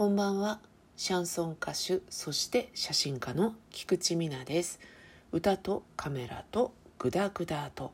こんばんは。シャンソン歌手そして写真家の菊池美奈です。歌とカメラとグダグダと。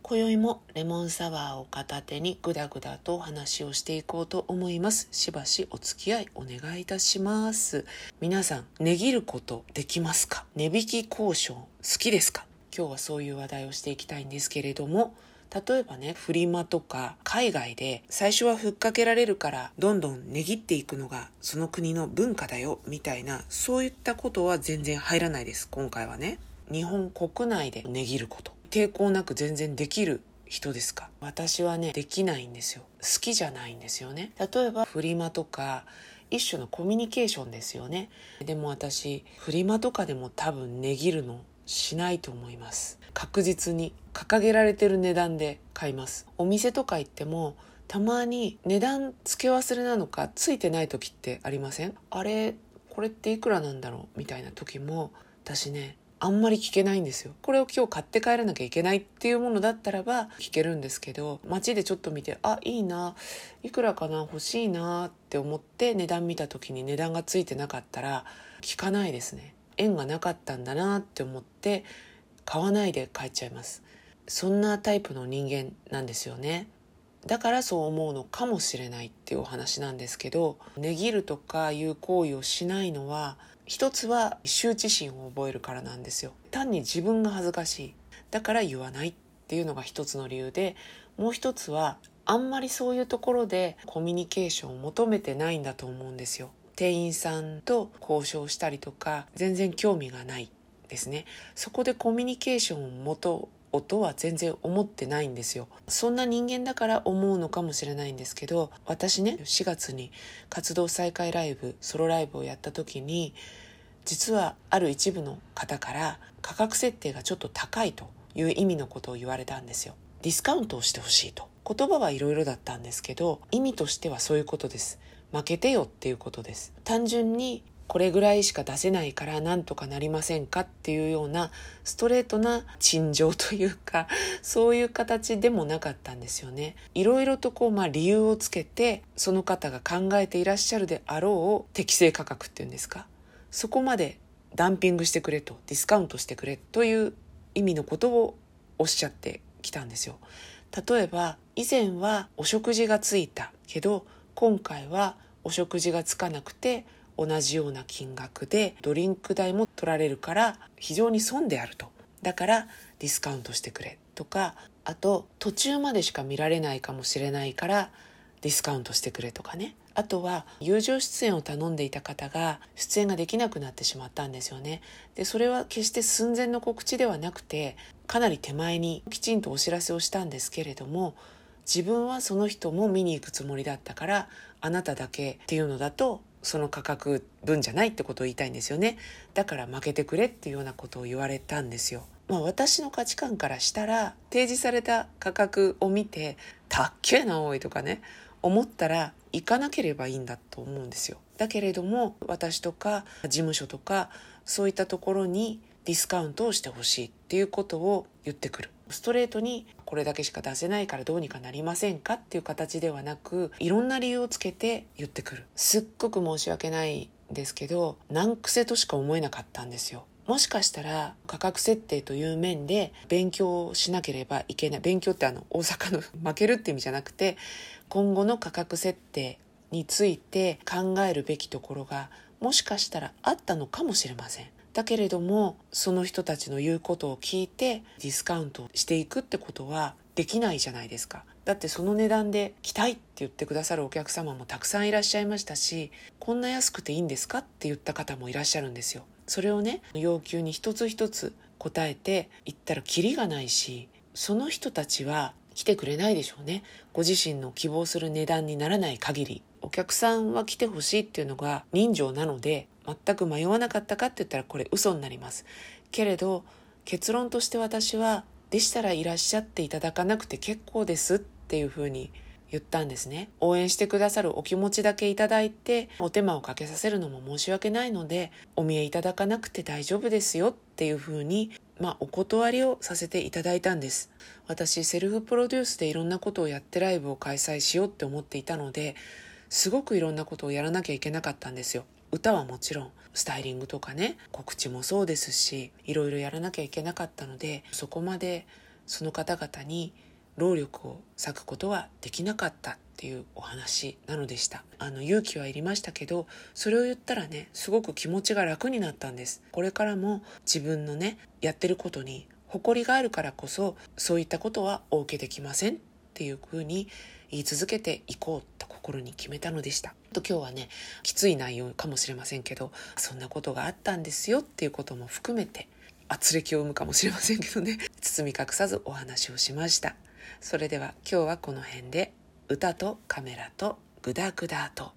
今宵もレモンサワーを片手にグダグダとお話をしていこうと思います。しばしお付き合いお願いいたします。皆さん値切ることできますか？値引き交渉好きですか？今日はそういう話題をしていきたいんですけれども例えばねフリマとか海外で最初はふっかけられるからどんどん値切っていくのがその国の文化だよみたいなそういったことは全然入らないです今回はね。日本国内で値切ること。抵抗なく全然できる人ですか。私はねできないんですよ。好きじゃないんですよね。例えばフリマとか一種のコミュニケーションですよね。でも私フリマとかでも多分値切るのしないと思います。確実に掲げられてる値段で買います。お店とか行ってもたまに値段付け忘れなのかついてない時ってありません？あれこれっていくらなんだろう？みたいな時も私ねあんまり聞けないんですよ。これを今日買って帰らなきゃいけないっていうものだったらば聞けるんですけど街でちょっと見てあいいないくらかな欲しいなって思って値段見た時に値段がついてなかったら聞かないですね。縁がなかったんだなって思って買わないで帰っちゃいます。そんなタイプの人間なんですよね。だからそう思うのかもしれないっていうお話なんですけど値切るとかいう行為をしないのは一つは羞恥心を覚えるからなんですよ。単に自分が恥ずかしい。だから言わないっていうのが一つの理由でもう一つはあんまりそういうところでコミュニケーションを求めてないんだと思うんですよ。店員さんと交渉したりとか全然興味がないですね。そこでコミュニケーションを持とうとは全然思ってないんですよ。そんな人間だから思うのかもしれないんですけど私ね4月に活動再開ライブソロライブをやった時に実はある一部の方から価格設定がちょっと高いという意味のことを言われたんですよ。ディスカウントをしてほしいと。言葉はいろいろだったんですけど意味としてはそういうことです。負けてよっていうことです。単純にこれぐらいしか出せないからなんとかなりませんかっていうようなストレートな陳情というかそういう形でもなかったんですよね。いろいろとこうまあ理由をつけてその方が考えていらっしゃるであろう適正価格っていうんですか。そこまでダンピングしてくれとディスカウントしてくれという意味のことをおっしゃってきたんですよ。例えば以前はお食事がついたけど今回はお食事がつかなくて同じような金額でドリンク代も取られるから非常に損であると。だからディスカウントしてくれ。とかあと途中までしか見られないかもしれないからディスカウントしてくれとかね。あとは友情出演を頼んでいた方が出演ができなくなってしまったんですよね。でそれは決して寸前の告知ではなくてかなり手前にきちんとお知らせをしたんですけれども自分はその人も見に行くつもりだったからあなただけっていうのだとその価格分じゃないってことを言いたいんですよね。だから負けてくれっていうようなことを言われたんですよ。まあ私の価値観からしたら提示された価格を見てたっけえなおいとかね思ったら行かなければいいんだと思うんですよ。だけれども私とか事務所とかそういったところにディスカウントをしてほしいっていうことを言ってくる。ストレートにこれだけしか出せないからどうにかなりませんかっていう形ではなくいろんな理由をつけて言ってくる。すっごく申し訳ないですけど難癖としか思えなかったんですよ。もしかしたら価格設定という面で勉強しなければいけない勉強ってあの大阪の 負けるって意味じゃなくて今後の価格設定について考えるべきところがもしかしたらあったのかもしれません。だけれどもその人たちの言うことを聞いてディスカウントしていくってことはできないじゃないですか。だってその値段で来たいって言ってくださるお客様もたくさんいらっしゃいましたしこんな安くていいんですかって言った方もいらっしゃるんですよ。それをね要求に一つ一つ答えて言ったらキリがないしその人たちは来てくれないでしょうね。ご自身の希望する値段にならない限り。お客さんは来てほしいっていうのが人情なので全く迷わなかったかって言ったらこれ嘘になりますけれど結論として私はでしたらいらっしゃっていただかなくて結構ですっていうふうに言ったんですね。応援してくださるお気持ちだけいただいて、お手間をかけさせるのも申し訳ないので、お見えいただかなくて大丈夫ですよっていうふうに、まあ、お断りをさせていただいたんです。私、セルフプロデュースでいろんなことをやってライブを開催しようって思っていたので、すごくいろんなことをやらなきゃいけなかったんですよ。歌はもちろんスタイリングとかね告知もそうですしいろいろやらなきゃいけなかったのでそこまでその方々に労力を割くことはできなかったっていうお話なのでした。あの勇気はいりましたけどそれを言ったらねすごく気持ちが楽になったんです。これからも自分のねやってることに誇りがあるからこそそういったことはお受けできません。っていうふうに言い続けていこうと心に決めたのでした。と今日はねきつい内容かもしれませんけどそんなことがあったんですよっていうことも含めて圧力を生むかもしれませんけどね 包み隠さずお話をしました。それでは今日はこの辺で歌とカメラとグダグダと。